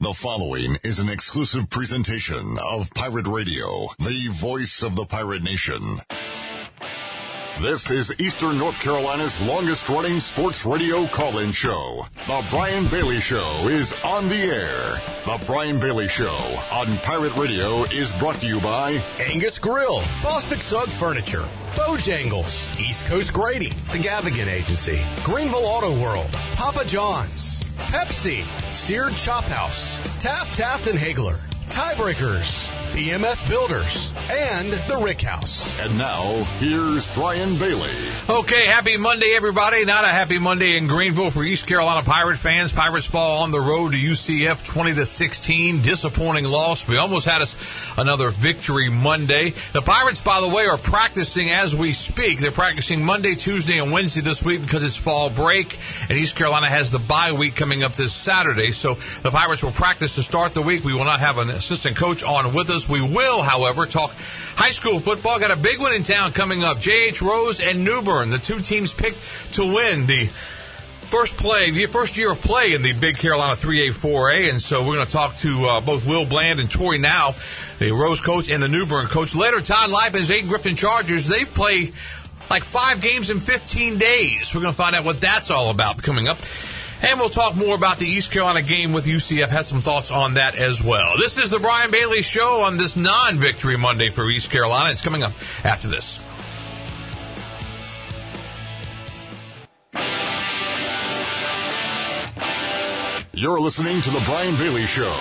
The following is an exclusive presentation of Pirate Radio, the voice of the Pirate Nation. This is Eastern North Carolina's longest running sports radio call in show. The Brian Bailey Show is on the air. The Brian Bailey Show on Pirate Radio is brought to you by Angus Grill, Bostic Sugg Furniture, Bojangles, East Coast Grading, The Gavigan Agency, Greenville Auto World, Papa John's, Pepsi, Seared Chop House, Taft, Taft and Haigler, Tiebreakers, PMS Builders, and The Rick House. And now, here's Brian Bailey. Okay, happy Monday, everybody. Not a happy Monday in Greenville for East Carolina Pirate fans. Pirates fall on the road to UCF 20 to 16. Disappointing loss. We almost had us another victory Monday. The Pirates, by the way, are practicing as we speak. They're practicing Monday, Tuesday, and Wednesday this week because it's fall break, and East Carolina has the bye week coming up this Saturday. So the Pirates will practice to start the week. We will not have an assistant coach on with us. We will, however, talk high school football. Got a big one in town coming up. J.H. Rose and New Bern, the two teams picked to win the first play, the first year of play in the Big Carolina 3A, 4A, and so we're going to talk to uh, both Will Bland and Tori now, the Rose coach and the New Bern coach. Later, Todd Lipens, Ayden-Grifton Chargers, they play like five games in 15 days. We're going to find out what that's all about coming up. And we'll talk more about the East Carolina game with UCF. Had some thoughts on that as well. This is the Brian Bailey Show on this non-victory Monday for East Carolina. It's coming up after this. You're listening to The Brian Bailey Show.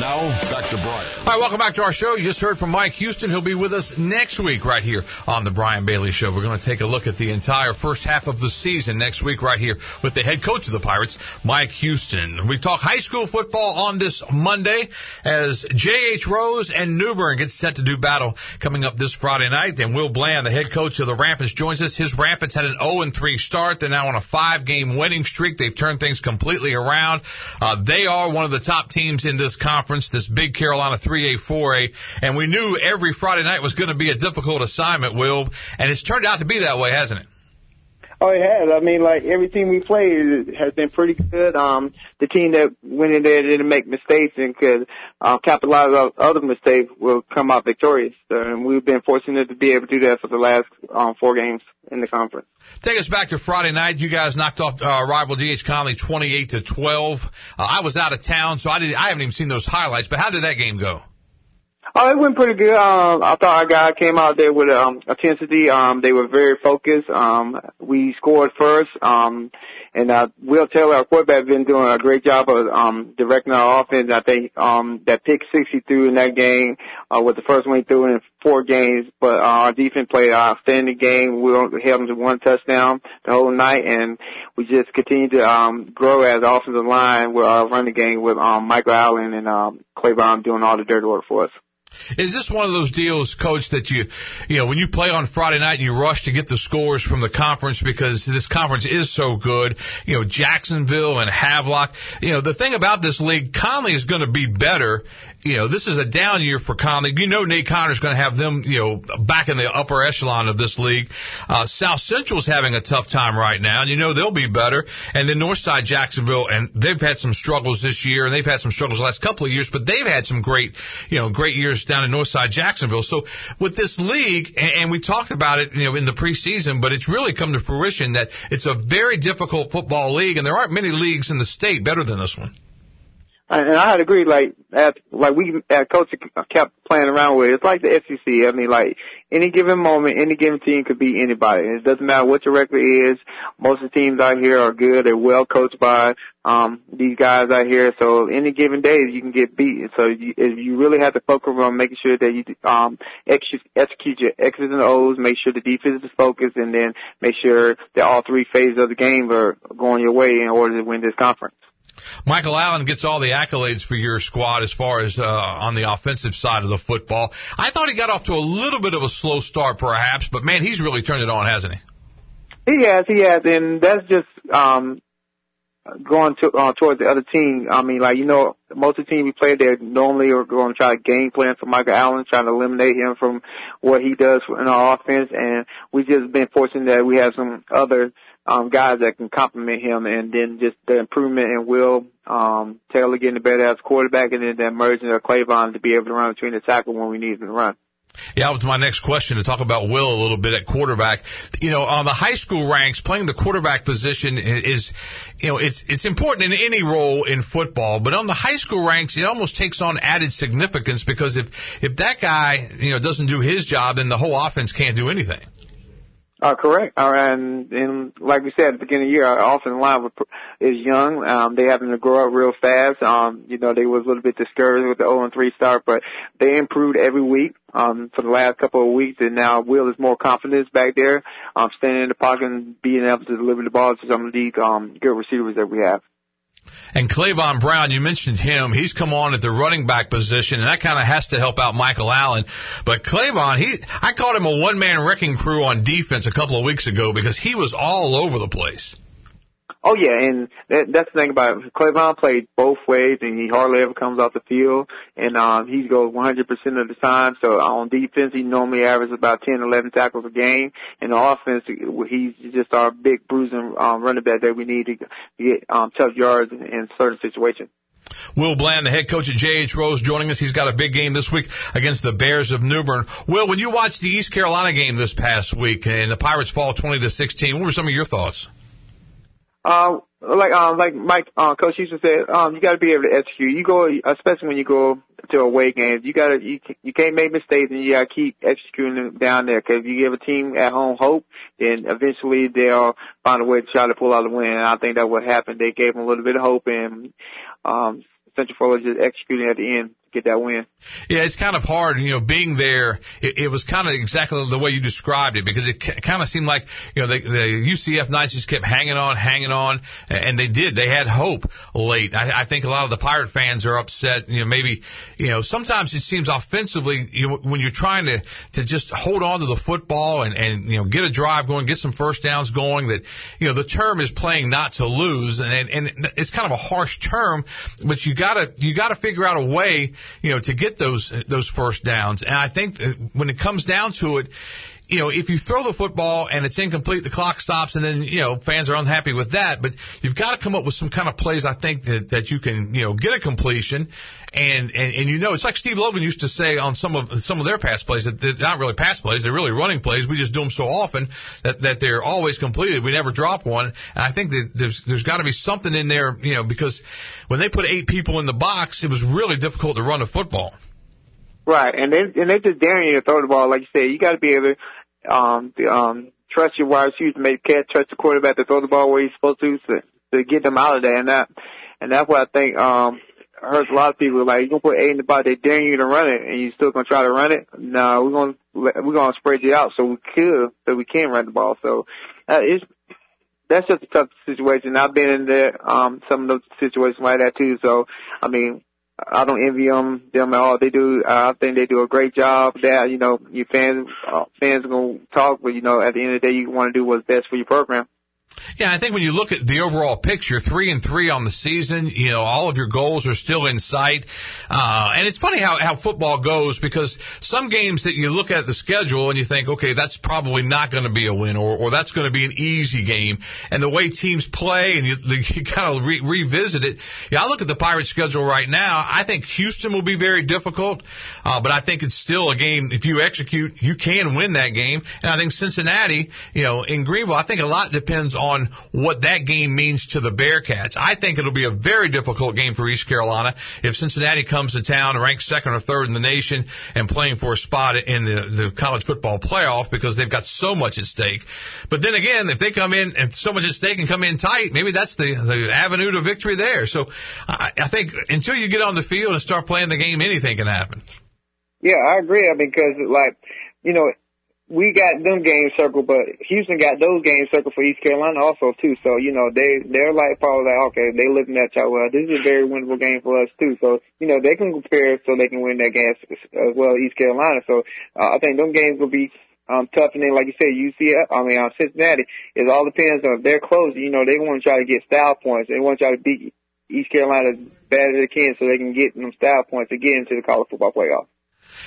Now, back to Brian. All right, welcome back to our show. You just heard from Mike Houston. He'll be with us next week right here on The Brian Bailey Show. We're going to take a look at the entire first half of the season next week right here with the head coach of the Pirates, Mike Houston. We talk high school football on this Monday as J.H. Rose and New Bern get set to do battle coming up this Friday night. Then Will Bland, the head coach of the Rampants, joins us. His Rampants had an 0-3 start. They're now on a five-game winning streak. They've turned things completely around. Uh, they are one of the top teams in this conference, this big Carolina 3A, 4A, and we knew every Friday night was going to be a difficult assignment, Will, and it's turned out to be that way, hasn't it? Oh, it has. I mean, like every team we played has been pretty good. Um, the team that went in there didn't make mistakes and could uh, capitalize on other mistakes will come out victorious. So, and we've been fortunate to be able to do that for the last um, four games in the conference. Take us back to Friday night. You guys knocked off uh, rival DH Conley 28 to 12. Uh, I was out of town, so I didn't. I haven't even seen those highlights. But how did that game go? Oh, it went pretty good. Um, I thought our guy came out there with um, intensity. Um, they were very focused. Um, we scored first. Um, and uh, Will Taylor, our quarterback, been doing a great job of um, directing our offense. I think um, that pick 60 threw in that game uh, was the first one he threw in four games. But uh, our defense played an outstanding game. We held them to one touchdown the whole night, and we just continue to um, grow as offensive line with our running game with um, Michael Allen and um, Clay Brown doing all the dirty work for us. Is this one of those deals, Coach, that you, you know, when you play on Friday night and you rush to get the scores from the conference because this conference is so good, you know, Jacksonville and Havelock, you know, the thing about this league, Conley is going to be better you know, this is a down year for Conley. You know, Nate Connor's going to have them, you know, back in the upper echelon of this league. Uh, South Central's having a tough time right now, and you know they'll be better. And then Northside Jacksonville, and they've had some struggles this year, and they've had some struggles the last couple of years, but they've had some great, you know, great years down in Northside Jacksonville. So with this league, and, and we talked about it, you know, in the preseason, but it's really come to fruition that it's a very difficult football league, and there aren't many leagues in the state better than this one. And I had agreed, like, at, like we, at coach kept playing around with. It's like the SEC. I mean, like, any given moment, any given team could beat anybody. It doesn't matter what your record is. Most of the teams out here are good. They're well coached by, um, these guys out here. So any given day, you can get beat. So you, you really have to focus on making sure that you, um, execute your X's and O's, make sure the defense is focused, and then make sure that all three phases of the game are going your way in order to win this conference. Michael Allen gets all the accolades for your squad as far as uh, on the offensive side of the football. I thought he got off to a little bit of a slow start, perhaps, but man, he's really turned it on, hasn't he? He has, he has, and that's just um going to uh, towards the other team. I mean, like you know, most of the team we play, they normally are going to try to game plan for Michael Allen, trying to eliminate him from what he does in our offense. And we've just been fortunate that we have some other um, guys that can complement him, and then just the improvement in Will um, Taylor getting the better as quarterback, and then the emergence of Clavon to be able to run between the tackle when we need him to run. Yeah, that was my next question to talk about Will a little bit at quarterback. You know, on the high school ranks, playing the quarterback position is, you know, it's it's important in any role in football, but on the high school ranks, it almost takes on added significance because if if that guy, you know, doesn't do his job, then the whole offense can't do anything. Uh, correct. Uh, and, and like we said at the beginning of the year, our offensive line is young. Um, they having to grow up real fast. Um, you know, they was a little bit discouraged with the 0 and 3 start, but they improved every week, um, for the last couple of weeks. And now Will is more confidence back there, um, standing in the pocket and being able to deliver the ball to some of the, um, good receivers that we have. And Clavon Brown, you mentioned him. He's come on at the running back position, and that kind of has to help out Michael Allen. But Clavon, he, I called him a one-man wrecking crew on defense a couple of weeks ago because he was all over the place. Oh yeah, and that, that's the thing about it. Clavon played both ways, and he hardly ever comes off the field, and um, he goes 100% of the time. So on defense, he normally averages about 10, 11 tackles a game. In the offense, he's just our big bruising um, running back that we need to get um, tough yards in certain situations. Will Bland, the head coach at J.H. Rose, joining us. He's got a big game this week against the Bears of New Bern. Will, when you watched the East Carolina game this past week and the Pirates fall 20 to 16, what were some of your thoughts? Uh, like um, like Mike, uh, Coach Houston said, um, you got to be able to execute. You go, especially when you go to away games, you got to you you can't make mistakes, and you got to keep executing them down there. Because if you give a team at home hope, then eventually they'll find a way to try to pull out a win. And I think that what happened. They gave them a little bit of hope, and um, Central Florida just executing at the end get that win. Yeah, it's kind of hard, you know, being there. It, it was kind of exactly the way you described it because it kind of seemed like, you know, the, the UCF Knights just kept hanging on, hanging on, and they did. They had hope late. I, I think a lot of the Pirate fans are upset. You know, maybe, you know, sometimes it seems offensively, you know, when you're trying to to just hold on to the football and and you know get a drive going, get some first downs going. That you know the term is playing not to lose, and and it's kind of a harsh term, but you gotta you gotta figure out a way you know, to get those those first downs. And I think when it comes down to it, you know, if you throw the football and it's incomplete, the clock stops, and then you know fans are unhappy with that. But you've got to come up with some kind of plays. I think that that you can you know get a completion, and and and you know it's like Steve Logan used to say on some of some of their pass plays that they're not really pass plays, they're really running plays. We just do them so often that that they're always completed. We never drop one. And I think that there's there's got to be something in there, you know, because when they put eight people in the box, it was really difficult to run a football. Right, and they and they just daring you to throw the ball. Like you said, you got to be able to um, um, trust your wide receivers to make catch, trust the quarterback to throw the ball where he's supposed to to, to get them out of there. And that and that's what I think um, hurts a lot of people. Like you gonna put eight in the box, they daring you to run it, and you still gonna try to run it. No, we're gonna we're gonna spread you out so we could so we can run the ball. So uh, it's that's just a tough situation. I've been in there, um, some of those situations like that too. So, I mean, I don't envy them them at all. They do. Uh, I think they do a great job. That you know, your fans uh, fans are gonna talk, but you know, at the end of the day, you want to do what's best for your program. Yeah, I think when you look at the overall picture, three and three on the season, you know, all of your goals are still in sight. Uh, and it's funny how, how football goes because some games that you look at the schedule and you think, okay, that's probably not going to be a win or, or that's going to be an easy game. And the way teams play and you, you kind of re- revisit it. Yeah, I look at the Pirates schedule right now. I think Houston will be very difficult, uh, but I think it's still a game. If you execute, you can win that game. And I think Cincinnati, you know, in Greenville, I think a lot depends on what that game means to the Bearcats. I think it'll be a very difficult game for East Carolina if Cincinnati comes to town ranked second or third in the nation and playing for a spot in the, the college football playoff because they've got so much at stake. But then again, if they come in and so much at stake and come in tight, maybe that's the, the avenue to victory there. So I, I think until you get on the field and start playing the game, anything can happen. Yeah, I agree. I mean, because like, you know, we got them games circled, but Houston got those games circled for East Carolina also too. So you know they they're like probably like okay they looking at y'all well this is a very winnable game for us too. So you know they can compare so they can win that game as well East Carolina. So uh, I think them games will be um, tough. And then, like you said, UCF, I mean, uh, Cincinnati, it all depends on if they're close. You know, they want to try to get style points. They want to try to beat East Carolina as bad as they can so they can get them style points to get into the college football playoff.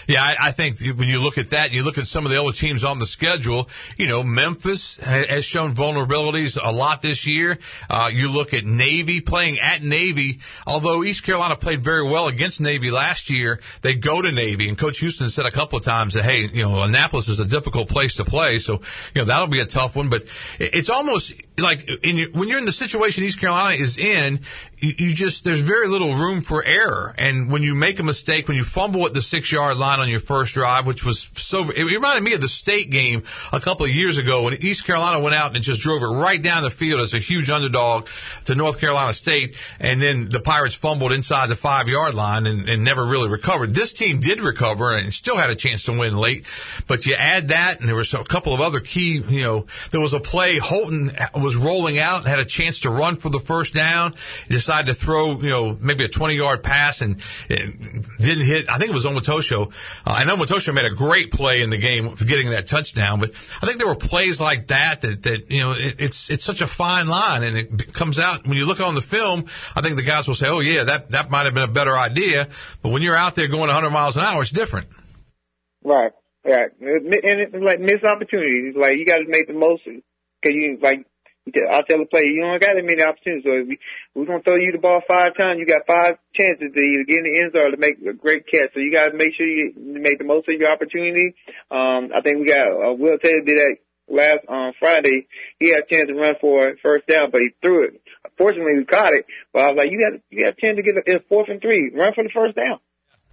Yeah, I, I think when you look at that, you look at some of the other teams on the schedule. You know, Memphis has shown vulnerabilities a lot this year. Uh, you look at Navy playing at Navy. Although East Carolina played very well against Navy last year, they go to Navy, and Coach Houston said a couple of times that hey, you know, Annapolis is a difficult place to play, so you know that'll be a tough one. But it's almost like in when you're in the situation East Carolina is in, you, you just there's very little room for error. And when you make a mistake, when you fumble at the six yard line on your first drive, which was so it reminded me of the state game a couple of years ago when East Carolina went out and just drove it right down the field as a huge underdog to North Carolina State, and then the Pirates fumbled inside the five yard line and, and never really recovered. This team did recover and still had a chance to win late, but you add that, and there was a couple of other key, you know, there was a play Holton was rolling out, had a chance to run for the first down, decided to throw, you know, maybe a 20 yard pass and didn't hit. I think it was Omotosho. Uh, I know Omotosho made a great play in the game for getting that touchdown, but I think there were plays like that that, that you know, it, it's, it's such a fine line and it comes out when you look on the film, I think the guys will say, oh yeah, that, that might have been a better idea. But when you're out there going 100 miles an hour, it's different. Right. Yeah. And it's like missed opportunities. Like you got to make the most because you like I tell the player, you don't got that many opportunities. So we, we're going to throw you the ball five times, you got five chances to either get in the end zone or to make a great catch. So you got to make sure you make the most of your opportunity. Um, I think we got, uh, Will Taylor did that last, um, Friday. He had a chance to run for a first down, but he threw it. Fortunately, we caught it. But I was like, you got, you got a chance to get a, fourth and three. Run for the first down.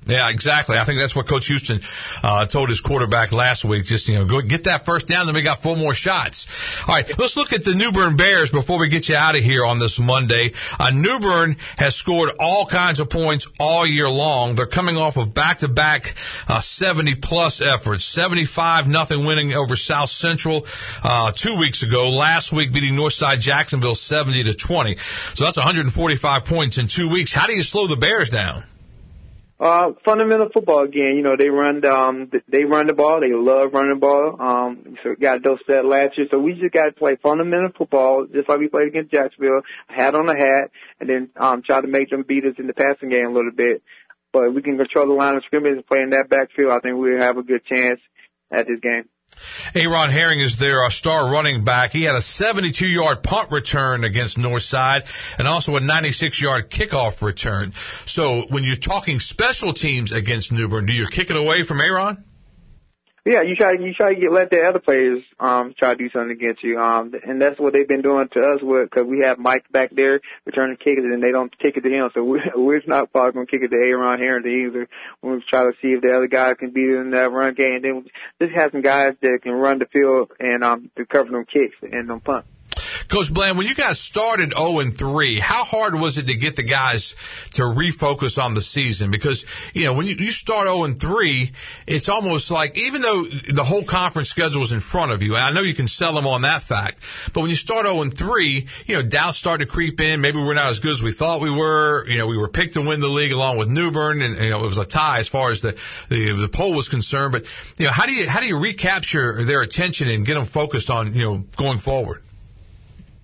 Yeah, exactly. I think that's what Coach Houston uh, told his quarterback last week. Just you know, go get that first down, then we got four more shots. All right, let's look at the New Bern Bears before we get you out of here on this Monday. Uh, New Bern has scored all kinds of points all year long. They're coming off of back-to-back uh, 70 plus efforts, 75 nothing winning over South Central uh, two weeks ago. Last week beating Northside Jacksonville 70 to 20. So that's 145 points in two weeks. How do you slow the Bears down? Uh, fundamental football again. You know, they run, um, they run the ball. They love running the ball. Um, so got those set last year. So we just got to play fundamental football, just like we played against Jacksonville. Hat on the hat, and then um, try to make them beat us in the passing game a little bit. But we can control the line of scrimmage and play in that backfield. I think we'll have a good chance at this game. Aaron Herring is their star running back. He had a 72 yard punt return against Northside and also a 96 yard kickoff return. So when you're talking special teams against New Bern, do you kick it away from Aaron? Yeah, you try you try to get let the other players um try to do something against you. Um, and that's what they've been doing to us with because we have Mike back there returning kickers and they don't kick it to him. So we, we're not probably gonna kick it to Aaron Harrington either. We'll try to see if the other guy can beat in that run game. And then just have some guys that can run the field and um to cover them kicks and them punts. Coach Bland, when you guys started 0 and 3, how hard was it to get the guys to refocus on the season? Because, you know, when you, you start 0 and 3, it's almost like, even though the whole conference schedule is in front of you, and I know you can sell them on that fact, but when you start 0 and 3, you know, doubts start to creep in. Maybe we're not as good as we thought we were. You know, we were picked to win the league along with New Bern, and, you know, it was a tie as far as the, the, the poll was concerned. But, you know, how do you, how do you recapture their attention and get them focused on, you know, going forward?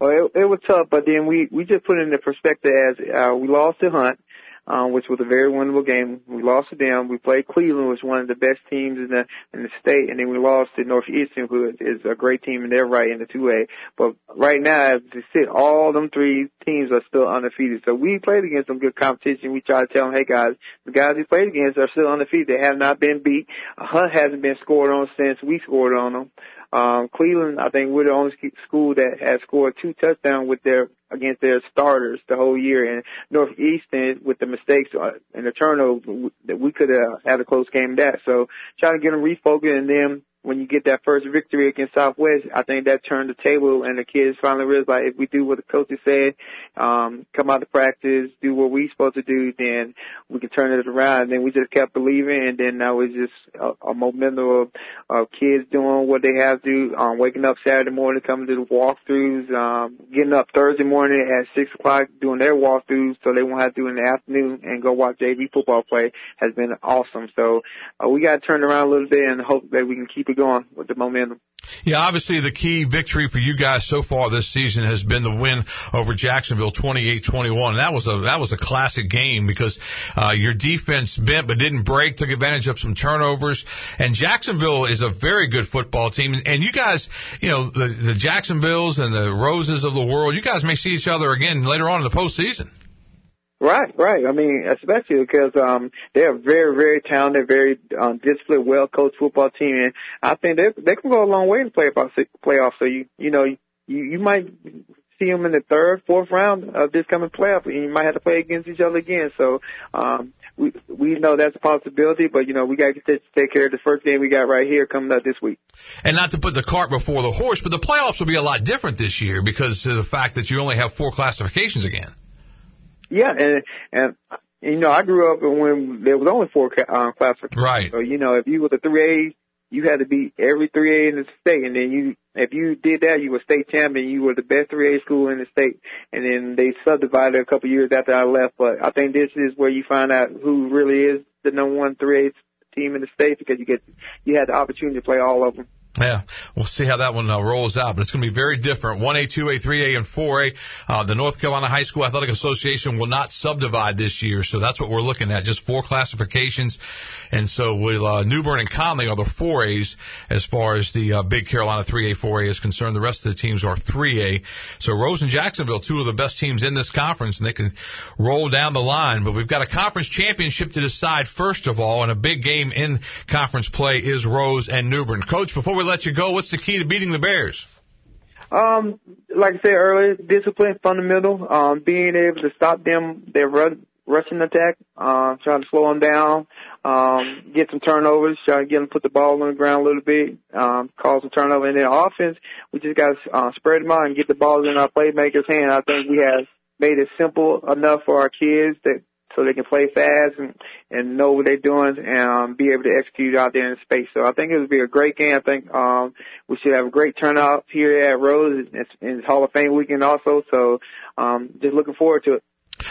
Well, it, it was tough, but then we we just put it in the perspective as uh, we lost to Hunt, um, which was a very winnable game. We lost to them. We played Cleveland, which was one of the best teams in the in the state, and then we lost to Northeastern, who is a great team, and they're right in the two A. But right now, as to sit, all them three teams are still undefeated. So we played against some good competition. We try to tell them, hey guys, the guys we played against are still undefeated. They have not been beat. Hunt hasn't been scored on since we scored on them. Um, Cleveland, I think we're the only school that has scored two touchdowns with their against their starters the whole year. And Northeastern, with the mistakes uh, and the turnover, that we could have had a close game that. So trying to get them refocused and then when you get that first victory against Southwest, I think that turned the table and the kids finally realized like if we do what the coaches said, um, come out to practice, do what we supposed to do, then we can turn it around. And then we just kept believing and then now it's just a, a momentum of, of kids doing what they have to, um, waking up Saturday morning, coming to the walkthroughs, um, getting up Thursday morning at six o'clock doing their walkthroughs so they won't have to do it in the afternoon and go watch JV football play has been awesome. So uh, we got to turn around a little bit and hope that we can keep it going with the momentum. Yeah, obviously the key victory for you guys so far this season has been the win over Jacksonville 28-21. That was a that was a classic game because uh, your defense bent but didn't break, took advantage of some turnovers, and Jacksonville is a very good football team. And you guys, you know, the the Jacksonvilles and the Roses of the world, you guys may see each other again later on in the postseason. Right, right. I mean, especially because um they're a very, very talented, very um, disciplined, well coached football team, and I think they they can go a long way in the playoffs. Playoffs. So you you know you you might see them in the third, fourth round of this coming playoff, and you might have to play against each other again. So um we we know that's a possibility, but you know we got to take care of the first game we got right here coming up this week. And not to put the cart before the horse, but the playoffs will be a lot different this year because of the fact that you only have four classifications again. Yeah, and and you know I grew up when there was only four um, classifications. Right. So you know if you were the three A, you had to beat every three A in the state, and then you if you did that, you were state champion. You were the best three A school in the state, and then they subdivided a couple years after I left. But I think this is where you find out who really is the number one three A team in the state because you get you had the opportunity to play all of them. Yeah, we'll see how that one uh, rolls out, but it's going to be very different. 1A, 2A, 3A, and 4A. Uh, the North Carolina High School Athletic Association will not subdivide this year, so that's what we're looking at, just four classifications. And so will uh, New Bern and Conley are the 4As as far as the uh, Big Carolina 3A, 4A is concerned. The rest of the teams are 3A. So Rose and Jacksonville, two of the best teams in this conference, and they can roll down the line. But we've got a conference championship to decide first of all, and a big game in conference play is Rose and New Bern. Coach, before we let you go, what's the key to beating the Bears? Um, like I said earlier, discipline, fundamental. Um, being able to stop them, their run, rushing attack, uh, trying to slow them down, um, get some turnovers, try to get them put the ball on the ground a little bit, um, cause some turnover. And then offense, we just got to uh, spread them out and get the balls in our playmakers' hand. I think we have made it simple enough for our kids that so they can play fast and, and know what they're doing and um, be able to execute out there in space. So I think it would be a great game. I think um, we should have a great turnout here at Rose. It's, it's Hall of Fame weekend also. So um, just looking forward to it.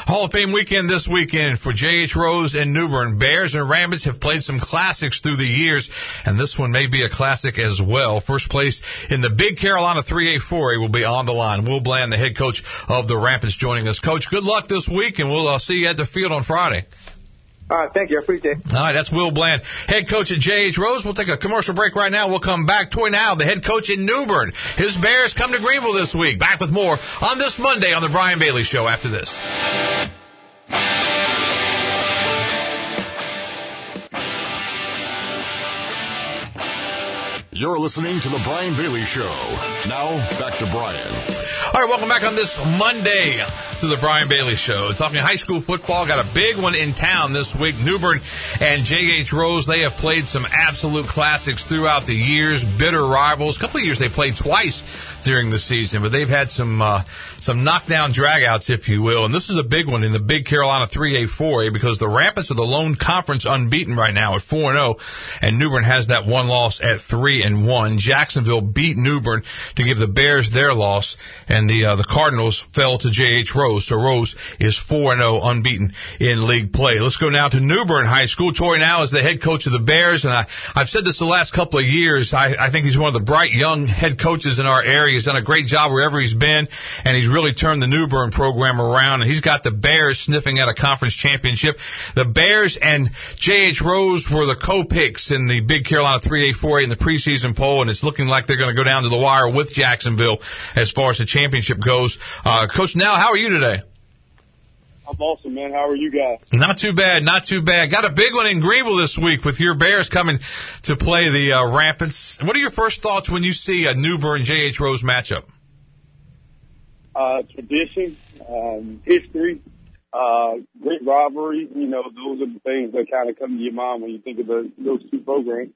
Hall of Fame weekend this weekend for J.H. Rose and New Bern. Bears and Rabbits have played some classics through the years, and this one may be a classic as well. First place in the Big Carolina 3A 4A will be on the line. Will Bland, the head coach of the Rampants, joining us. Coach, good luck this week, and we'll uh, see you at the field on Friday. All right, thank you. I appreciate it. All right, that's Will Bland, head coach at J.H. Rose. We'll take a commercial break right now. We'll come back. Toy now, the head coach in New Bern. His Bears come to Greenville this week. Back with more on this Monday on the Brian Bailey Show after this. You're listening to The Brian Bailey Show. Now, back to Brian. All right, welcome back on this Monday to The Brian Bailey Show. Talking high school football, got a big one in town this week. New Bern and J.H. Rose, they have played some absolute classics throughout the years, bitter rivals. A couple of years they played twice during the season, but they've had some uh, some knockdown dragouts, if you will. And this is a big one in the Big Carolina 3A 4A because the Rapids are the lone conference unbeaten right now at 4 0, and New Bern has that one loss at 3 and 1. Jacksonville beat New Bern to give the Bears their loss, and the uh, the Cardinals fell to J.H. Rose. So Rose is 4 0 unbeaten in league play. Let's go now to New Bern High School. Tori now is the head coach of the Bears, and I, I've said this the last couple of years. I, I think he's one of the bright young head coaches in our area. He's done a great job wherever he's been, and he's really turned the New Bern program around. And he's got the Bears sniffing at a conference championship. The Bears and J.H. Rose were the co-picks in the Big Carolina 3A 4A in the preseason poll, and it's looking like they're going to go down to the wire with Jacksonville as far as the championship goes. Uh, Coach, now how are you today? I'm awesome, man. How are you guys? Not too bad, not too bad. Got a big one in Greenville this week with your Bears coming to play the uh, Rampants. What are your first thoughts when you see a New Bern J.H. Rose matchup? Uh, tradition, um, history, uh, great rivalry. You know, those are the things that kind of come to your mind when you think of the, those two programs.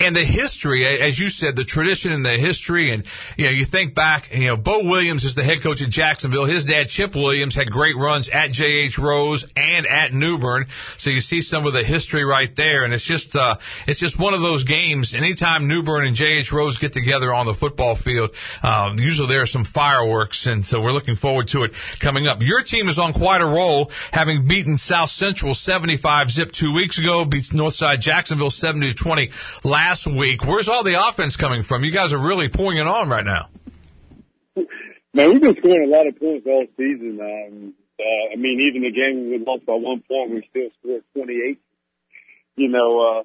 And the history, as you said, the tradition and the history, and you know, you think back, you know, Bo Williams is the head coach at Jacksonville. His dad, Chip Williams, had great runs at J.H. Rose and at New Bern. So you see some of the history right there, and it's just, uh, it's just one of those games. Anytime New Bern and J.H. Rose get together on the football field, um, usually there are some fireworks, and so we're looking forward to it coming up. Your team is on quite a roll, having beaten South Central 75 zip two weeks ago, beats Northside Jacksonville 70 to 20 last last week. Where's all the offense coming from? You guys are really pouring it on right now. Man, we've been scoring a lot of points all season. Um, uh, I mean, even the game we lost by one point, we still scored 28. You know, uh,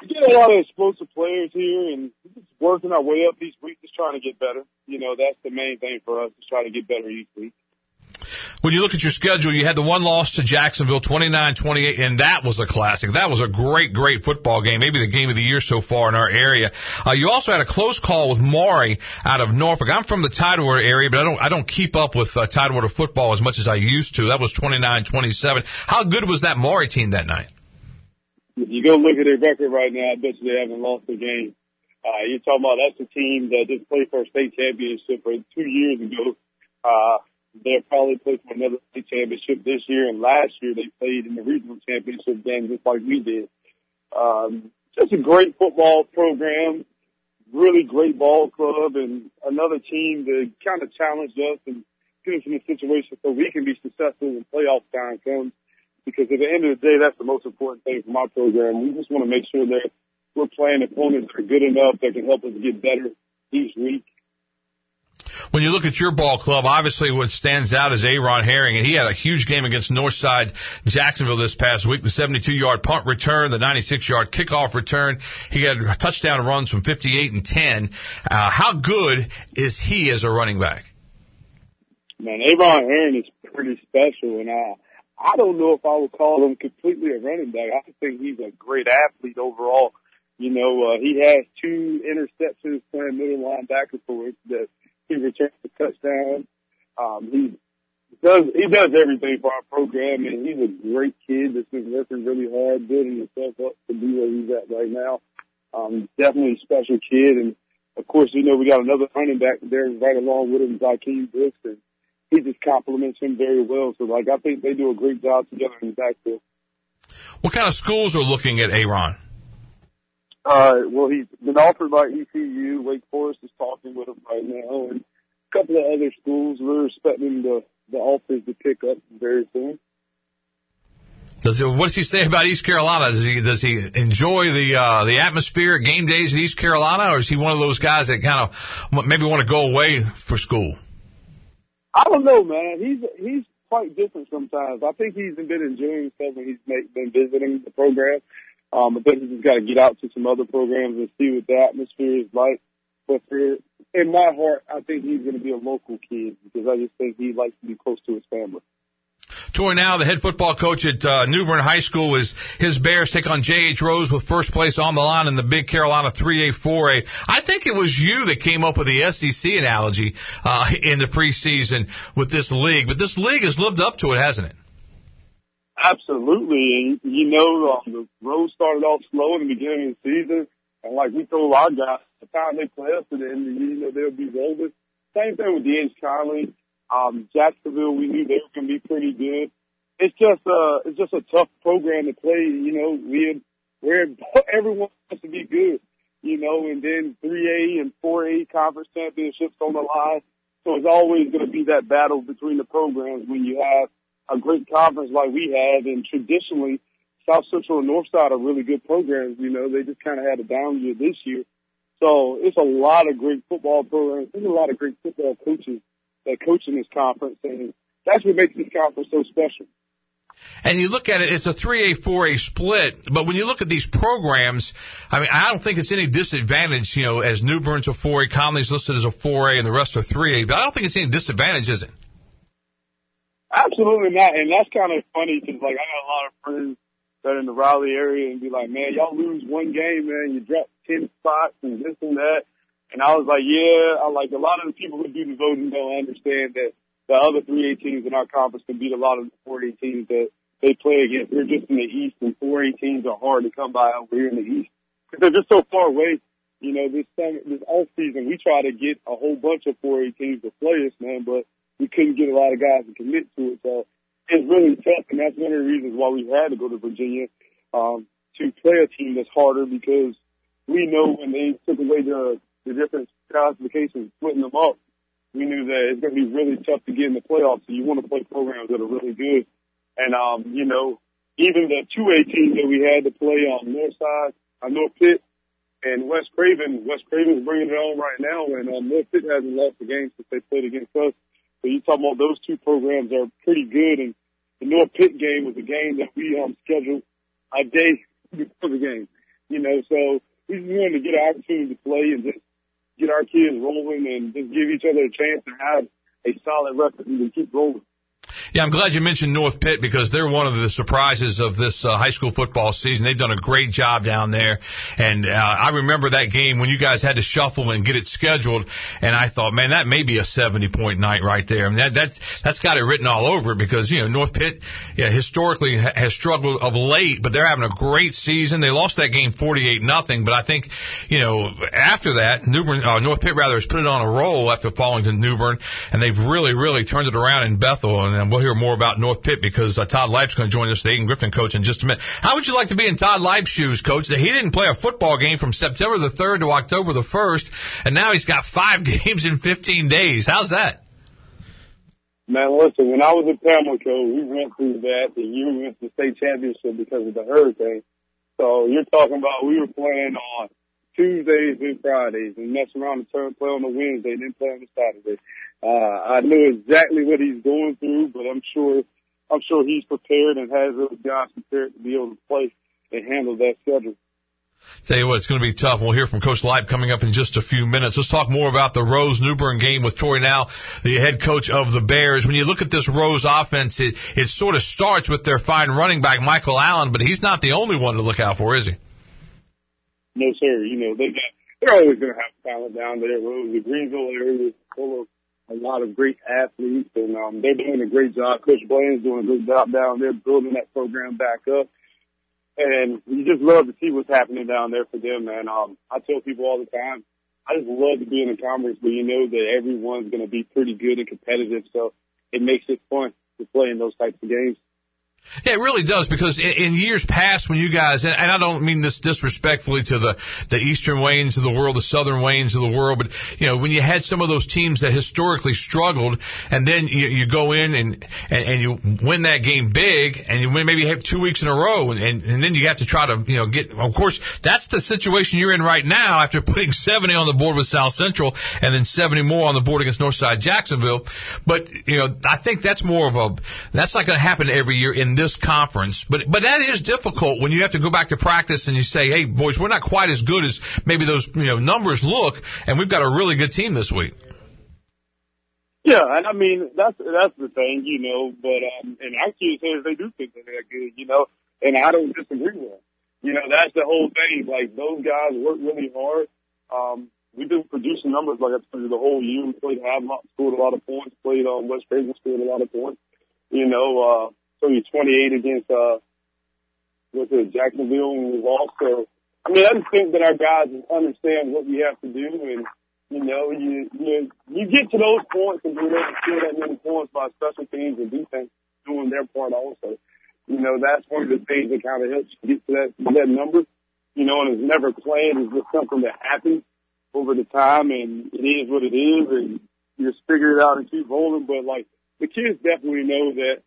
we get a lot of explosive players here and just working our way up each week, just trying to get better. You know, that's the main thing for us, is try to get better each week when you look at your schedule, you had the one loss to Jacksonville, 29-28, and that was a classic. That was a great, great football game, maybe the game of the year so far in our area. Uh, you also had a close call with Maury out of Norfolk. I'm from the Tidewater area, but I don't, I don't keep up with uh, Tidewater football as much as I used to. That was 29-27. How good was that Maury team that night? If you go look at their record right now, I bet you they haven't lost a game. Uh, you're talking about that's a team that just played for a state championship two years ago. Uh, they'll probably play for another state championship this year. And last year they played in the regional championship game just like we did. Um, just a great football program, really great ball club, and another team to kind of challenge us and get us in a situation so we can be successful when playoff time comes. Because at the end of the day, that's the most important thing for my program. We just want to make sure that we're playing opponents that are good enough that can help us get better each week when you look at your ball club, obviously what stands out is Aaron Herring, and he had a huge game against Northside Jacksonville this past week. The 72-yard punt return, the 96-yard kickoff return. He had touchdown runs from 58 and 10. Uh, how good is he as a running back? Man, Aaron Herring is pretty special, and I I don't know if I would call him completely a running back. I think he's a great athlete overall. You know, uh, he has two interceptions playing middle linebacker for that he returns a touchdown. Um, he does he does everything for our program, and he's a great kid that's been working really hard, building himself up to be where he's at right now. Um, definitely a special kid, and of course, you know we got another running back there right along with him, Zakeem Brooks, and he just complements him very well. So, like, I think they do a great job together in the backfield. What kind of schools are looking at Aaron? Uh, well, he's been offered by ECU. Wake Forest is talking with him right now, and a couple of other schools. We're expecting the the offers to pick up very soon. Does he, what does he say about East Carolina? Does he does he enjoy the uh, the atmosphere at game days at East Carolina, or is he one of those guys that kind of maybe want to go away for school? I don't know, man. He's he's quite different sometimes. I think he's been enjoying himself when he's been visiting the program. Um, I think he just got to get out to some other programs and see what the atmosphere is like. But for, in my heart, I think he's going to be a local kid because I just think he likes to be close to his family. Troy now, the head football coach at uh, New Bern High School, is his Bears take on J.H. Rose with first place on the line in the Big Carolina 3A 4A. I think it was you that came up with the SEC analogy uh, in the preseason with this league, but this league has lived up to it, hasn't it? Absolutely. And you know, um, the road started off slow in the beginning of the season. And like we told our guys, the time they play us at the end of the year, you know, they'll be rolling. Same thing with DH Conley. Um, Jacksonville, we knew they were going to be pretty good. It's just, uh, it's just a tough program to play. You know, we, we're, everyone wants to be good, you know, and then 3A and 4A conference championships on the line. So it's always going to be that battle between the programs when you have a great conference like we have, and traditionally, South Central and Northside are really good programs. You know, they just kind of had a down year this year. So it's a lot of great football programs. There's a lot of great football coaches that coach in this conference, and that's what makes this conference so special. And you look at it, it's a 3A, 4A split, but when you look at these programs, I mean, I don't think it's any disadvantage, you know, as New Bern's a 4A, Conley's listed as a 4A, and the rest are 3A, but I don't think it's any disadvantage, is it? Absolutely not. And that's kind of funny because like I got a lot of friends that are in the Raleigh area and be like, man, y'all lose one game, man, you drop 10 spots and this and that. And I was like, yeah, I like a lot of the people who do the voting don't understand that the other 3A teams in our conference can beat a lot of the 4A teams that they play against. We're just in the East and 4A teams are hard to come by over here in the East because they're just so far away. You know, this summer, this off season, we try to get a whole bunch of 4A teams to play us, man, but we couldn't get a lot of guys to commit to it. So it's really tough, and that's one of the reasons why we had to go to Virginia um, to play a team that's harder because we know when they took away the the different classifications, splitting them up, we knew that it's going to be really tough to get in the playoffs. So you want to play programs that are really good. And, um, you know, even the 2A teams that we had to play on North Side, on North Pitt and West Craven, West Craven's bringing it on right now. And, um, North Pitt hasn't lost a game since they played against us. So you talking about those two programs are pretty good. And the North Pitt game was a game that we, um, scheduled a day before the game, you know, so we just wanted to get an opportunity to play and just get our kids rolling and just give each other a chance to have a solid record and keep rolling. Yeah, I'm glad you mentioned North Pitt because they're one of the surprises of this uh, high school football season. They've done a great job down there, and uh, I remember that game when you guys had to shuffle and get it scheduled, and I thought, man, that may be a 70 point night right there. I mean, that that's that's got it written all over it because you know North Pitt yeah, historically ha- has struggled of late, but they're having a great season. They lost that game 48 nothing, but I think you know after that, New Bern, uh, North Pitt rather has put it on a roll after falling to New Bern, and they've really really turned it around in Bethel, and we'll hear more about North Pitt because uh, Todd Leip's going to join us, the Ayden-Grifton coach, in just a minute. How would you like to be in Todd Leip's shoes, coach? That he didn't play a football game from September the 3rd to October the 1st, and now he's got five games in 15 days. How's that? Man, listen, when I was at Pamlico, we went through that. The year we went to the state championship because of the hurricane. So you're talking about we were playing on Tuesdays and Fridays and mess around and turn play on the Wednesday, and then play on the Saturday. Uh, I knew exactly what he's going through, but I'm sure, I'm sure he's prepared and has those guys prepared to be able to play and handle that schedule. Tell you what, it's going to be tough. We'll hear from Coach Leip coming up in just a few minutes. Let's talk more about the Rose New Bern game with Tori Now, the head coach of the Bears. When you look at this Rose offense, it, it sort of starts with their fine running back, Michael Allen, but he's not the only one to look out for, is he? No, sir. You know, they got, they're always going to have talent down there. Rose, the Greenville area is full of a lot of great athletes, and um, they're doing a great job. Coach Blaine's doing a good job down there building that program back up. And you just love to see what's happening down there for them, man. Um, I tell people all the time, I just love to be in a conference where you know that everyone's going to be pretty good and competitive, so it makes it fun to play in those types of games. Yeah, it really does because in, years past when you guys, and, and I don't mean this disrespectfully to the, the eastern Waynes of the world, the southern Waynes of the world, but you know, when you had some of those teams that historically struggled and then you, you go in and, and, and you win that game big and you win maybe have two weeks in a row and, and, and then you have to try to, you know, get, of course, that's the situation you're in right now after putting 70 on the board with South Central and then 70 more on the board against Northside Jacksonville. But, you know, I think that's more of a, that's not going to happen every year in this conference. But but that is difficult when you have to go back to practice and you say, hey boys, we're not quite as good as maybe those you know numbers look, and we've got a really good team this week. Yeah, and I mean that's that's the thing, you know. But um, and our kids say they do think that they're good, you know, and I don't disagree with them. You know, that's the whole thing. Like those guys work really hard. Um, we've been producing numbers like I told you the whole year. We played Havelock, scored a lot of points. Played um, West Craven, scored a lot of points. You know, uh, 28 against, uh, was it Jacksonville and we lost. So, I mean, I just think that our guys understand what we have to do and, you know, you, you, you get to those points and being able to score that many points by special teams and defense doing their part also. You know, that's one of the things that kind of helps you get to that, that number. You know, and it's never planned. It's just something that happens over the time and it is what it is and you just figure it out and keep rolling. But like, the kids definitely know that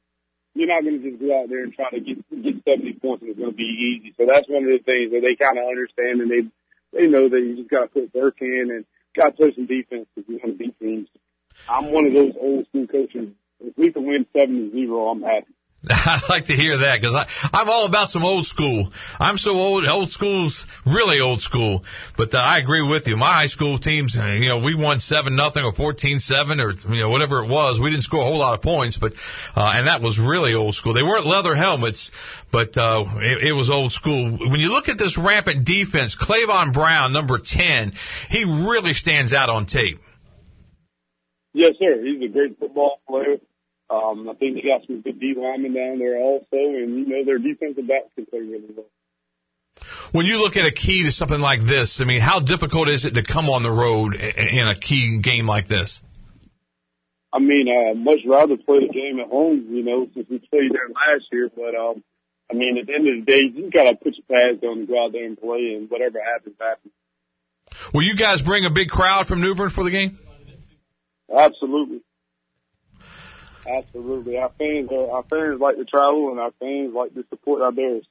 you're not going to just go out there and try to get get 70 points and it's going to be easy. So that's one of the things that they kind of understand and they they know that you just got to put work in and got to play some defense if you want to beat teams. I'm one of those old school coaches. If we can win seven I'm happy. I like to hear that because I'm all about some old school. I'm so old, old school's really old school. But uh, I agree with you. My high school teams, uh, you know, we won seven nothing or fourteen seven or you know whatever it was. We didn't score a whole lot of points, but uh, and that was really old school. They weren't leather helmets, but uh, it, it was old school. When you look at this rampant defense, Clavon Brown, number ten, he really stands out on tape. Yes, sir. He's a great football player. Um, I think they got some good D linemen down there also, and you know their defensive backs can play really well. When you look at a key to something like this, I mean, how difficult is it to come on the road in a key game like this? I mean, I'd much rather play the game at home, you know, since we played there last year. But, um, I mean, at the end of the day, you got to put your pads on and go out there and play, and whatever happens, happens. Will you guys bring a big crowd from New Bern for the game? Absolutely. Absolutely. Our fans, our fans like to travel, and our fans like to support our Bears.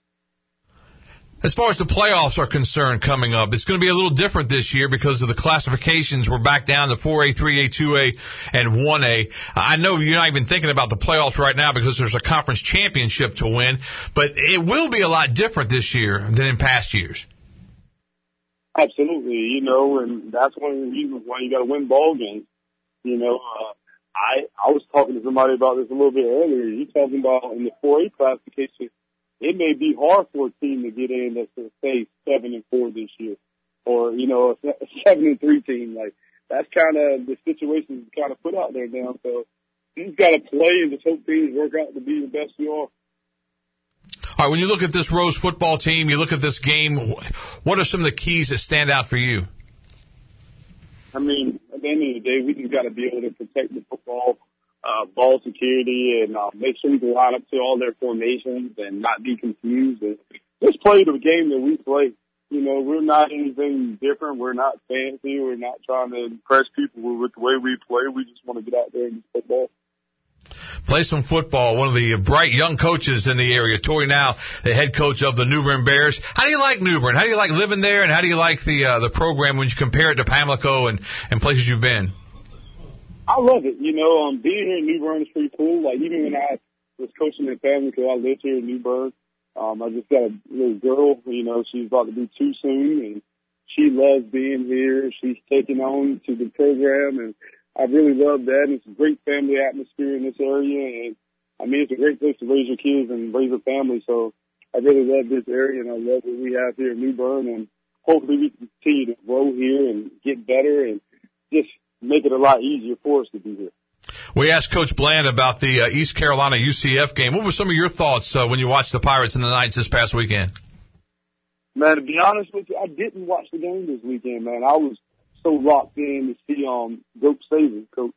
As far as the playoffs are concerned coming up, it's going to be a little different this year because of the classifications. We're back down to 4A, 3A, 2A, and 1A. I know you're not even thinking about the playoffs right now because there's a conference championship to win, but it will be a lot different this year than in past years. Absolutely, you know, and that's one of the reasons why you got to win ball games. You know, uh, I I was talking to somebody about this a little bit earlier. You're talking about in the 4A classification it may be hard for a team to get in that's say seven and four this year, or you know a seven and three team. Like that's kind of the situation kind of put out there now. So you have got to play and just hope things work out to be the best you are. All right, when you look at this Rose football team, you look at this game, what are some of the keys that stand out for you? I mean, the end of the day, we just got to be able to protect the football uh, ball security and uh, make sure we can line up to all their formations and not be confused and just play the game that we play. You know, we're not anything different. We're not fancy. We're not trying to impress people with the way we play. We just want to get out there and play football play some football. One of the bright young coaches in the area, Tori now, the head coach of the New Bern Bears. How do you like New Bern? How do you like living there, and how do you like the uh, the program when you compare it to Pamlico and and places you've been? I love it. You know, um, being here in New Bern is pretty cool. Like even when I was coaching in because I lived here in New Bern, um, I just got a little girl. You know, she's about to be two soon, and she loves being here. She's taking on to the program, and I really love that. And it's a great family atmosphere in this area, and I mean, it's a great place to raise your kids and raise a family. So I really love this area, and I love what we have here in New Bern, and hopefully we can continue to grow here and get better and just make it a lot easier for us to be here. We asked Coach Bland about the uh, East Carolina UCF game. What were some of your thoughts uh, when you watched the Pirates and the Knights this past weekend? Man, to be honest with you, I didn't watch the game this weekend, man. I was so locked in to see um Goat Saban, coach.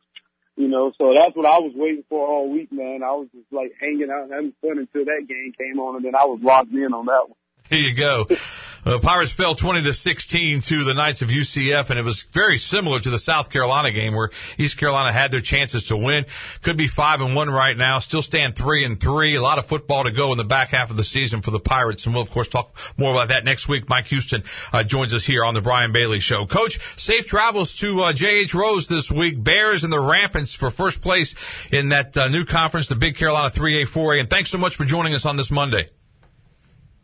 You know, so that's what I was waiting for all week, man. I was just like hanging out and having fun until that game came on, and then I was locked in on that one. Here you go. The Pirates fell 20 to 16 to the Knights of UCF, and it was very similar to the South Carolina game where East Carolina had their chances to win. Could be five and one right now, still stand three and three. A lot of football to go in the back half of the season for the Pirates, and we'll of course talk more about that next week. Mike Houston uh, joins us here on the Brian Bailey Show. Coach, safe travels to uh, J.H. Rose this week. Bears and the Rampants for first place in that uh, new conference, the Big Carolina 3A 4A, and thanks so much for joining us on this Monday.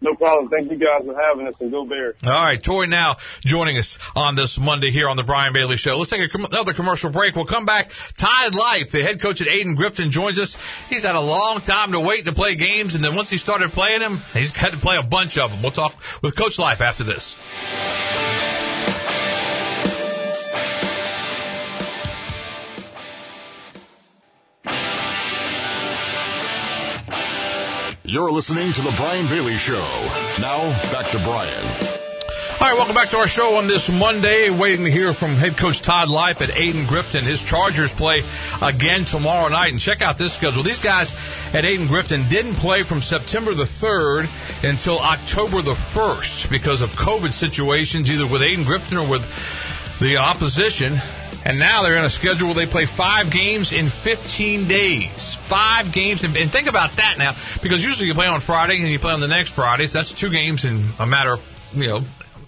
No problem. Thank you guys for having us and go Bears. All right. Tori now joining us on this Monday here on the Brian Bailey Show. Let's take a, another commercial break. We'll come back. Todd Life, the head coach at Ayden-Grifton, joins us. He's had a long time to wait to play games, and then once he started playing them, he's had to play a bunch of them. We'll talk with Coach Life after this. You're listening to The Brian Bailey Show. Now, back to Brian. All right, welcome back to our show on this Monday. Waiting to hear from head coach Todd Life at Ayden-Grifton. His Chargers play again tomorrow night. And check out this schedule. These guys at Ayden-Grifton didn't play from September the 3rd until October the 1st because of COVID situations, either with Ayden-Grifton or with the opposition. And now they're in a schedule where they play five games in 15 days. Five games. And, and think about that now, because usually you play on Friday and you play on the next Friday. So that's two games in a matter of, you know,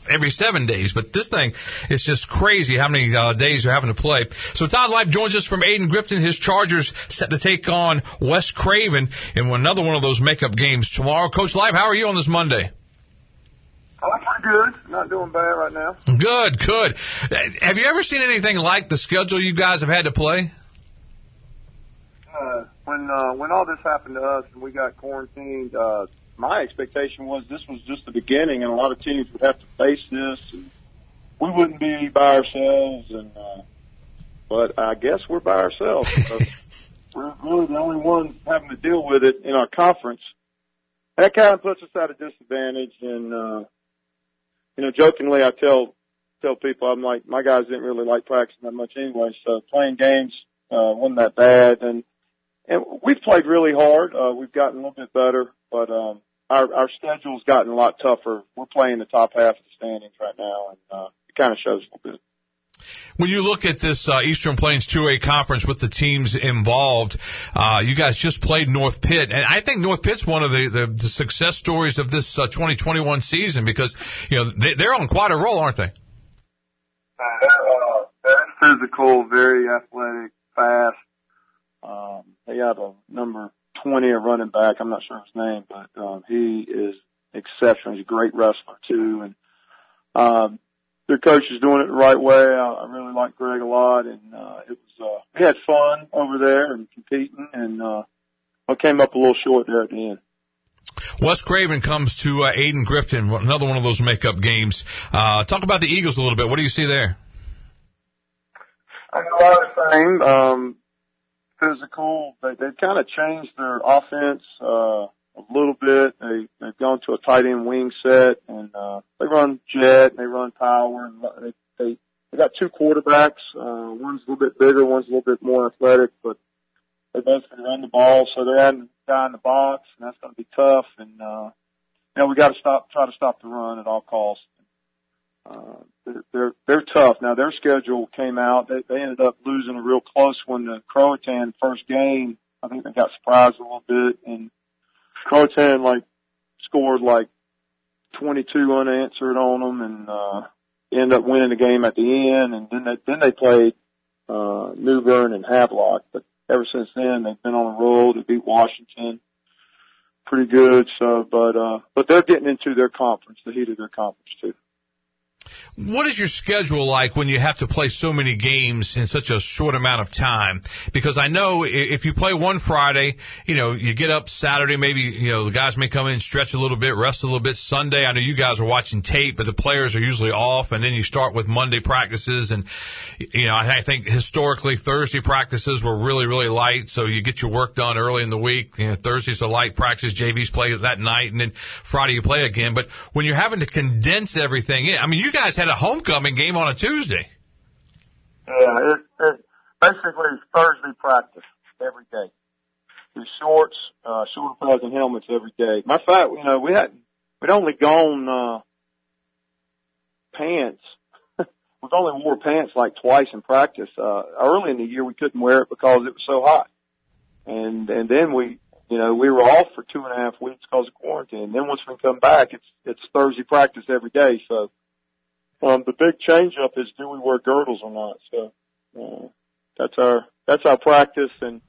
every seven days. But this thing is just crazy how many uh, days you're having to play. So Todd Life joins us from Ayden Grifton. His Chargers set to take on West Craven in another one of those makeup games tomorrow. Coach Life, how are you on this Monday? Good. Not doing bad right now. Good, good. Have you ever seen anything like the schedule you guys have had to play? Uh, when uh, when all this happened to us and we got quarantined, uh, my expectation was this was just the beginning, and a lot of teams would have to face this, and we wouldn't be by ourselves. And uh, but I guess we're by ourselves. we're really the only ones having to deal with it in our conference. That kind of puts us at a disadvantage, and uh, you know, jokingly, I tell tell people I'm like my guys didn't really like practicing that much anyway, so playing games uh, wasn't that bad, and and we've played really hard. Uh, we've gotten a little bit better, but um, our our schedule's gotten a lot tougher. We're playing the top half of the standings right now, and uh, it kind of shows a little bit. When you look at this uh, Eastern Plains 2A conference with the teams involved, uh, you guys just played North Pitt, and I think North Pitt's one of the, the, the success stories of this uh, 2021 season because you know they, they're on quite a roll, aren't they? Very physical, very athletic, fast. Um, they have a number 20 a running back. I'm not sure his name, but um, he is exceptional. He's a great wrestler too, and um, their coach is doing it the right way. I, I really like Greg a lot, and uh, it was uh, we had fun over there and competing, and uh, I came up a little short there at the end. West Craven comes to uh, Ayden Grifton, another one of those makeup games. Uh, talk about the Eagles a little bit. What do you see there? I mean, a lot of the same. Um, physical. They they've kind of changed their offense uh, a little bit. They they've gone to a tight end wing set, and uh, they run jet, and they run power, and they they they got two quarterbacks. Uh, one's a little bit bigger, one's a little bit more athletic, but they both can run the ball. So they're adding a guy in the box, and that's going to be tough. And uh, you know we got to stop, try to stop the run at all costs. Uh, they're, they're, they're tough. Now their schedule came out. They, they ended up losing a real close one to Croatan first game. I think they got surprised a little bit and Croatan like scored like 22 unanswered on them and, uh, ended up winning the game at the end. And then they, then they played, uh, New Bern and Havelock. But ever since then, they've been on a roll. They beat Washington pretty good. So, but, uh, but they're getting into their conference, the heat of their conference too. What is your schedule like when you have to play so many games in such a short amount of time? Because I know if you play one Friday, you know, you get up Saturday, maybe, you know, the guys may come in, stretch a little bit, rest a little bit. Sunday, I know you guys are watching tape, but the players are usually off, and then you start with Monday practices. And, you know, I think historically Thursday practices were really, really light, so you get your work done early in the week. You know, Thursday's a light practice, JVs play that night, and then Friday you play again. But when you're having to condense everything in, I mean, you guys had a homecoming game on a Tuesday. Yeah, it, it basically it's Thursday practice every day. The shorts, uh, shoulder pads and helmets every day. My fact, you know, we had we'd only gone uh pants. We've only wore pants like twice in practice. Uh early in the year we couldn't wear it because it was so hot. And and then we you know, we were off for two and a half weeks because of quarantine. And then once we come back, it's it's Thursday practice every day. So um, the big change up is do we wear girdles or not? So uh, that's our that's our practice, and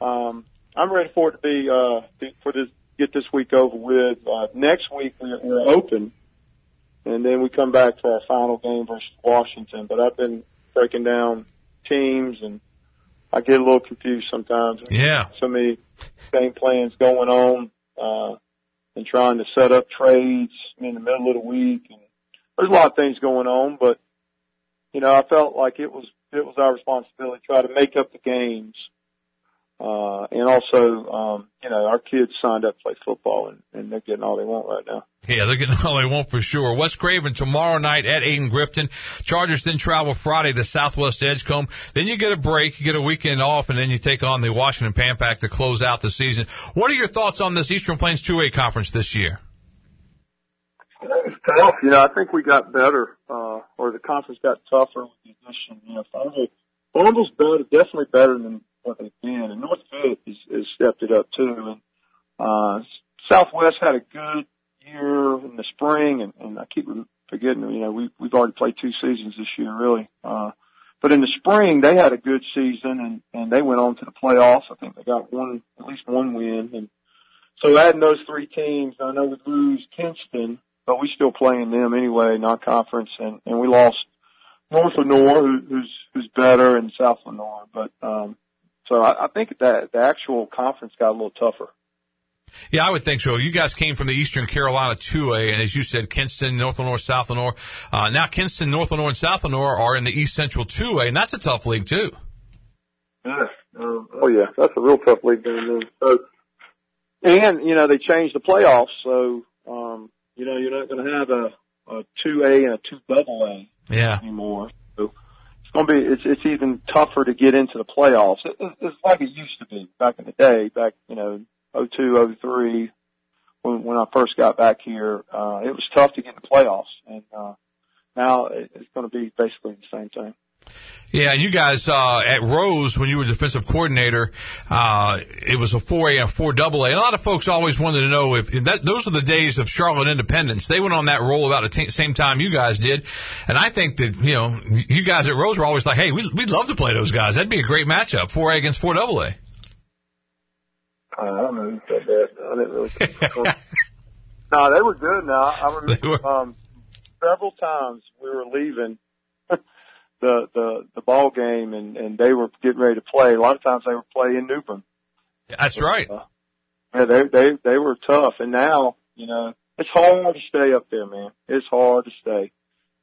um, I'm ready for it to be uh, for this get this week over with. Uh, next week we're, we're open, and then we come back for our final game versus Washington. But I've been breaking down teams, and I get a little confused sometimes. Yeah, so many game plans going on, uh, and trying to set up trades in the middle of the week and there's a lot of things going on, but you know, I felt like it was it was our responsibility to try to make up the games. Uh, and also, um, you know, our kids signed up to play football and, and they're getting all they want right now. Yeah, they're getting all they want for sure. West Craven tomorrow night at Ayden Grifton. Chargers then travel Friday to Southwest Edgecombe. Then you get a break, you get a weekend off, and then you take on the Washington Pam Pack to close out the season. What are your thoughts on this Eastern Plains 2A conference this year? It's tough. You know, I think we got better, uh, or the conference got tougher with the addition. You know, Farmville, Farmville's better, definitely better than what they've been, and North Pitt has, has stepped it up too. And uh, Southwest had a good year in the spring, and, and I keep forgetting. You know, we we've already played two seasons this year, really. Uh, but in the spring, they had a good season, and and they went on to the playoffs. I think they got one, at least one win, and so adding those three teams, I know we lose Kinston but we still playing them anyway, non-conference, and and we lost North Lenoir, who, who's who's better, and South Lenoir. But um, so I, I think that the actual conference got a little tougher. Yeah, I would think so. You guys came from the Eastern Carolina 2A, and as you said, Kinston, North Lenoir, South Lenoir. Uh, now Kinston, North Lenoir, and South Lenoir are in the East Central 2A, and that's a tough league too. Yeah. Um, oh yeah, that's a real tough league down there. So, and you know they changed the playoffs, so um, you know, you're not going to have a a two A and a two double A Yeah. anymore. So it's going to be it's it's even tougher to get into the playoffs. It, it, it's like it used to be back in the day, back you know oh two oh three when when I first got back here. Uh, it was tough to get in the playoffs, and uh, now it, it's going to be basically the same thing. Yeah, and you guys uh, at Rose when you were defensive coordinator, uh, it was a four A and a four double A. A lot of folks always wanted to know if that those were the days of Charlotte Independence. They went on that roll about the t- same time you guys did, and I think that you know you guys at Rose were always like, hey, we, we'd love to play those guys. That'd be a great matchup, four A against four double A. Uh, I don't know who said that. I didn't really. no, they were good. Now I remember um, several times we were leaving the the the ball game, and and they were getting ready to play. A lot of times they were playing in New Bern. That's right. Uh, yeah, they they they were tough, and now you know it's hard to stay up there, man. It's hard to stay.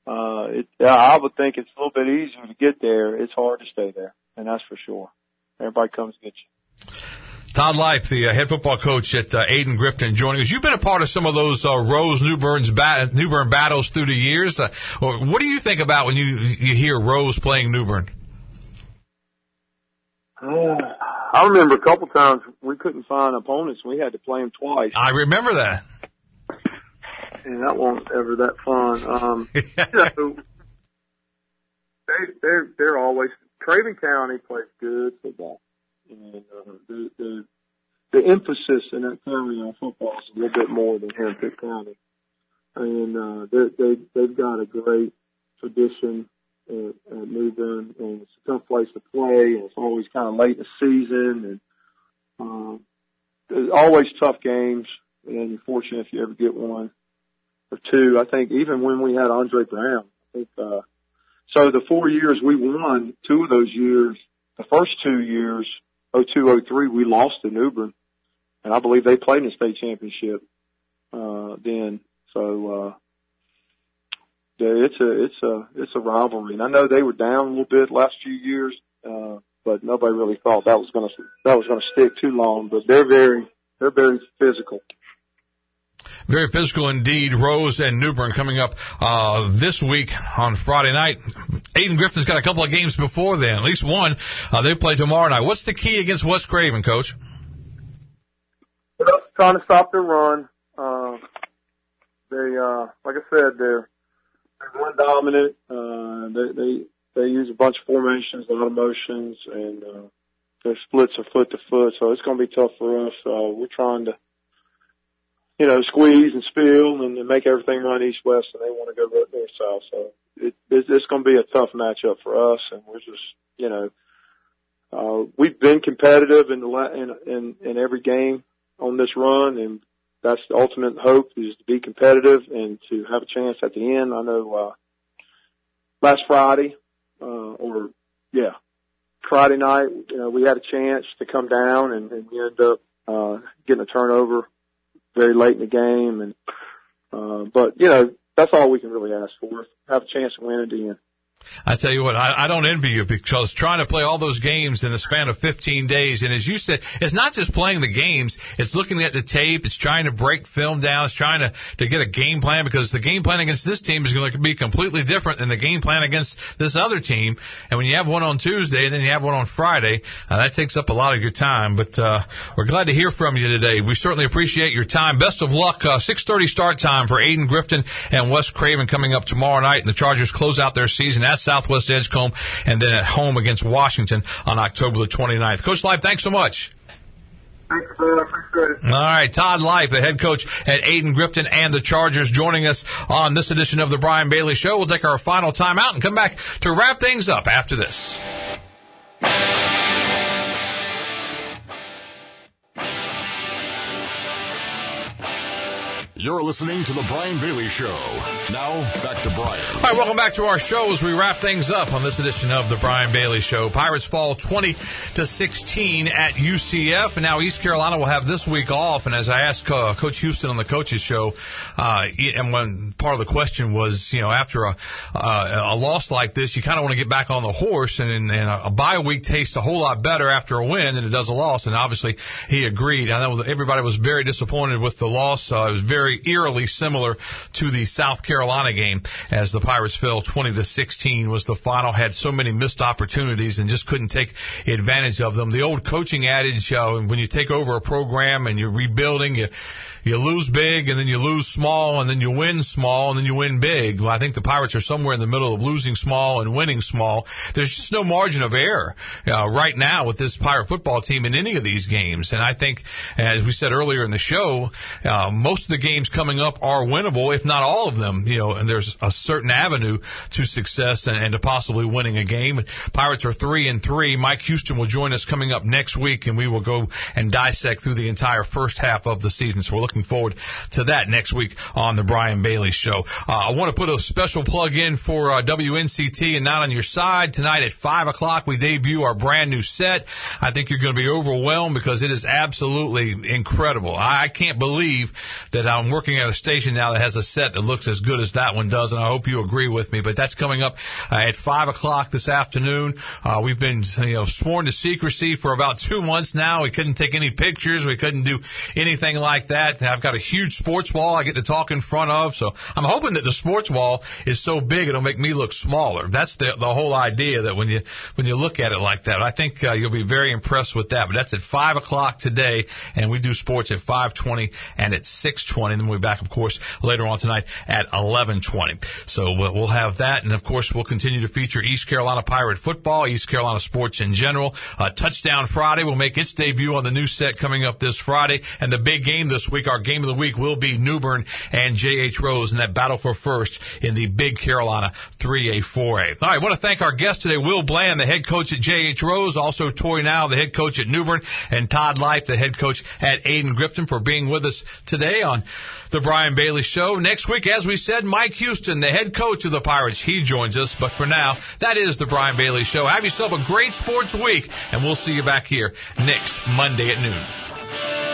Uh, it, yeah, I would think it's a little bit easier to get there. It's hard to stay there, and that's for sure. Everybody comes to get you. Todd Life, the uh, head football coach at uh, Ayden-Grifton, joining us. You've been a part of some of those uh, Rose New Bern's bat- New battles through the years. Uh, what do you think about when you you hear Rose playing New Bern? I remember a couple times we couldn't find opponents. We had to play them twice, I remember that. and that wasn't ever that fun. Um, know, they they're they're always Craven County plays good football, and uh, the the the emphasis in that county on football is a little bit more than here in Pitt County, and uh, they they they've got a great tradition at, at New Bern, and it's a tough place to play, and it's always kind of late in the season, and um, there's always tough games, and you're fortunate if you ever get one or two. I think even when we had Andre Brown, I think uh, so the four years we won, two of those years, the first two years, 02, 03, we lost to New Bern, and I believe they played in the state championship uh, then. So. uh yeah, it's a it's a it's a rivalry, and I know they were down a little bit last few years, uh, but nobody really thought that was to that was to stick too long. But they're very they're very physical. Very physical indeed. Rose and New Bern coming up uh, this week on Friday night. Ayden-Grifton's got a couple of games before then, at least one. Uh, they play tomorrow night. What's the key against West Craven, Coach? Trying to stop their run. Uh, they uh, like I said, they're they're run dominant. Uh, they they they use a bunch of formations, a lot of motions, and uh, their splits are foot to foot. So it's going to be tough for us. Uh, we're trying to you know, squeeze and spill and, make everything run east west, and they want to go north south. So it, it's, it's going to be a tough matchup for us, and we're just, you know, uh, we've been competitive in the la- in, in in every game on this run, and that's the ultimate hope is to be competitive and to have a chance at the end. I know uh, last Friday, uh, or yeah, Friday night, you know, we had a chance to come down, and, and we ended up uh, getting a turnover very late in the game, and uh, but you know that's all we can really ask for: have a chance to win at the end. I tell you what, I, I don't envy you because trying to play all those games in the span of 15 days, and as you said, it's not just playing the games; it's looking at the tape, it's trying to break film down, it's trying to to get a game plan because the game plan against this team is going to be completely different than the game plan against this other team. And when you have one on Tuesday and then you have one on Friday, uh, that takes up a lot of your time. But uh, we're glad to hear from you today. We certainly appreciate your time. Best of luck. Uh, 6:30 start time for Ayden-Grifton and West Craven coming up tomorrow night, and the Chargers close out their season at Southwest Edgecombe and then at home against Washington on October the 29th. Coach Life, thanks so much. Thanks. I appreciate it. All right, Todd Life, the head coach at Ayden-Grifton and the Chargers, joining us on this edition of the Brian Bailey Show. We'll take our final time out and come back to wrap things up after this. You're listening to The Brian Bailey Show. Now, back to Brian. All right, welcome back to our show as we wrap things up on this edition of the Brian Bailey Show. Pirates fall 20 to 16 at UCF, and now East Carolina will have this week off. And as I asked uh, Coach Houston on the coaches show, uh, and when part of the question was, you know, after a uh, a loss like this, you kind of want to get back on the horse, and, and a bye week tastes a whole lot better after a win than it does a loss. And obviously, he agreed. I know everybody was very disappointed with the loss. Uh, it was very very eerily similar to the South Carolina game as the Pirates fell 20 to 16 was the final. Had so many missed opportunities and just couldn't take advantage of them. The old coaching adage, uh, when you take over a program and you're rebuilding, you you lose big and then you lose small and then you win small and then you win big. Well, I think the Pirates are somewhere in the middle of losing small and winning small. There's just no margin of error uh, right now with this Pirate football team in any of these games. And I think, as we said earlier in the show, uh, most of the games coming up are winnable, if not all of them. You know, and there's a certain avenue to success and, and to possibly winning a game. Pirates are three and three. Mike Houston will join us coming up next week, and we will go and dissect through the entire first half of the season. So we're looking forward to that next week on the Brian Bailey Show. Uh, I want to put a special plug in for uh, WNCT and 9 On Your Side tonight at five o'clock. We debut our brand new set. I think you're going to be overwhelmed because it is absolutely incredible. I, I can't believe that I'm working at a station now that has a set that looks as good as that one does, and I hope you agree with me. But that's coming up uh, at five o'clock this afternoon. Uh, we've been you know sworn to secrecy for about two months now. We couldn't take any pictures. We couldn't do anything like that. I've got a huge sports wall I get to talk in front of, so I'm hoping that the sports wall is so big it'll make me look smaller. That's the the whole idea that when you when you look at it like that, I think uh, you'll be very impressed with that. But that's at five o'clock today, and we do sports at five twenty and at six twenty. And then we'll be back, of course, later on tonight at eleven twenty. So we'll, we'll have that, and of course we'll continue to feature East Carolina Pirate football, East Carolina sports in general. Uh, Touchdown Friday will make its debut on the new set coming up this Friday, and the big game this week, our game of the week, will be New Bern and J.H. Rose in that battle for first in the Big Carolina 3A 4A. All right, I want to thank our guest today, Will Bland, the head coach at J.H. Rose, also Tori Now, the head coach at New Bern, and Todd Life, the head coach at Ayden-Grifton, for being with us today on the Brian Bailey Show. Next week, as we said, Mike Houston, the head coach of the Pirates, he joins us. But for now, that is the Brian Bailey Show. Have yourself a great sports week, and we'll see you back here next Monday at noon.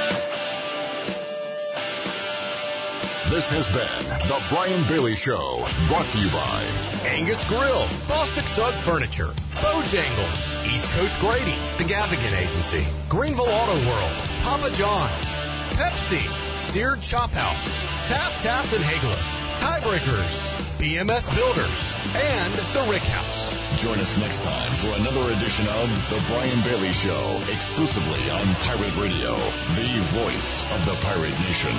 This has been the Brian Bailey Show, brought to you by Angus Grill, Bostic Sugg Furniture, Bojangles, East Coast Grady, The Gavigan Agency, Greenville Auto World, Papa John's, Pepsi, Seared Chop House, Tap Tap and Haigler, Tiebreakers, BMS Builders, and The Rick House. Join us next time for another edition of The Brian Bailey Show, exclusively on Pirate Radio, the voice of the pirate nation.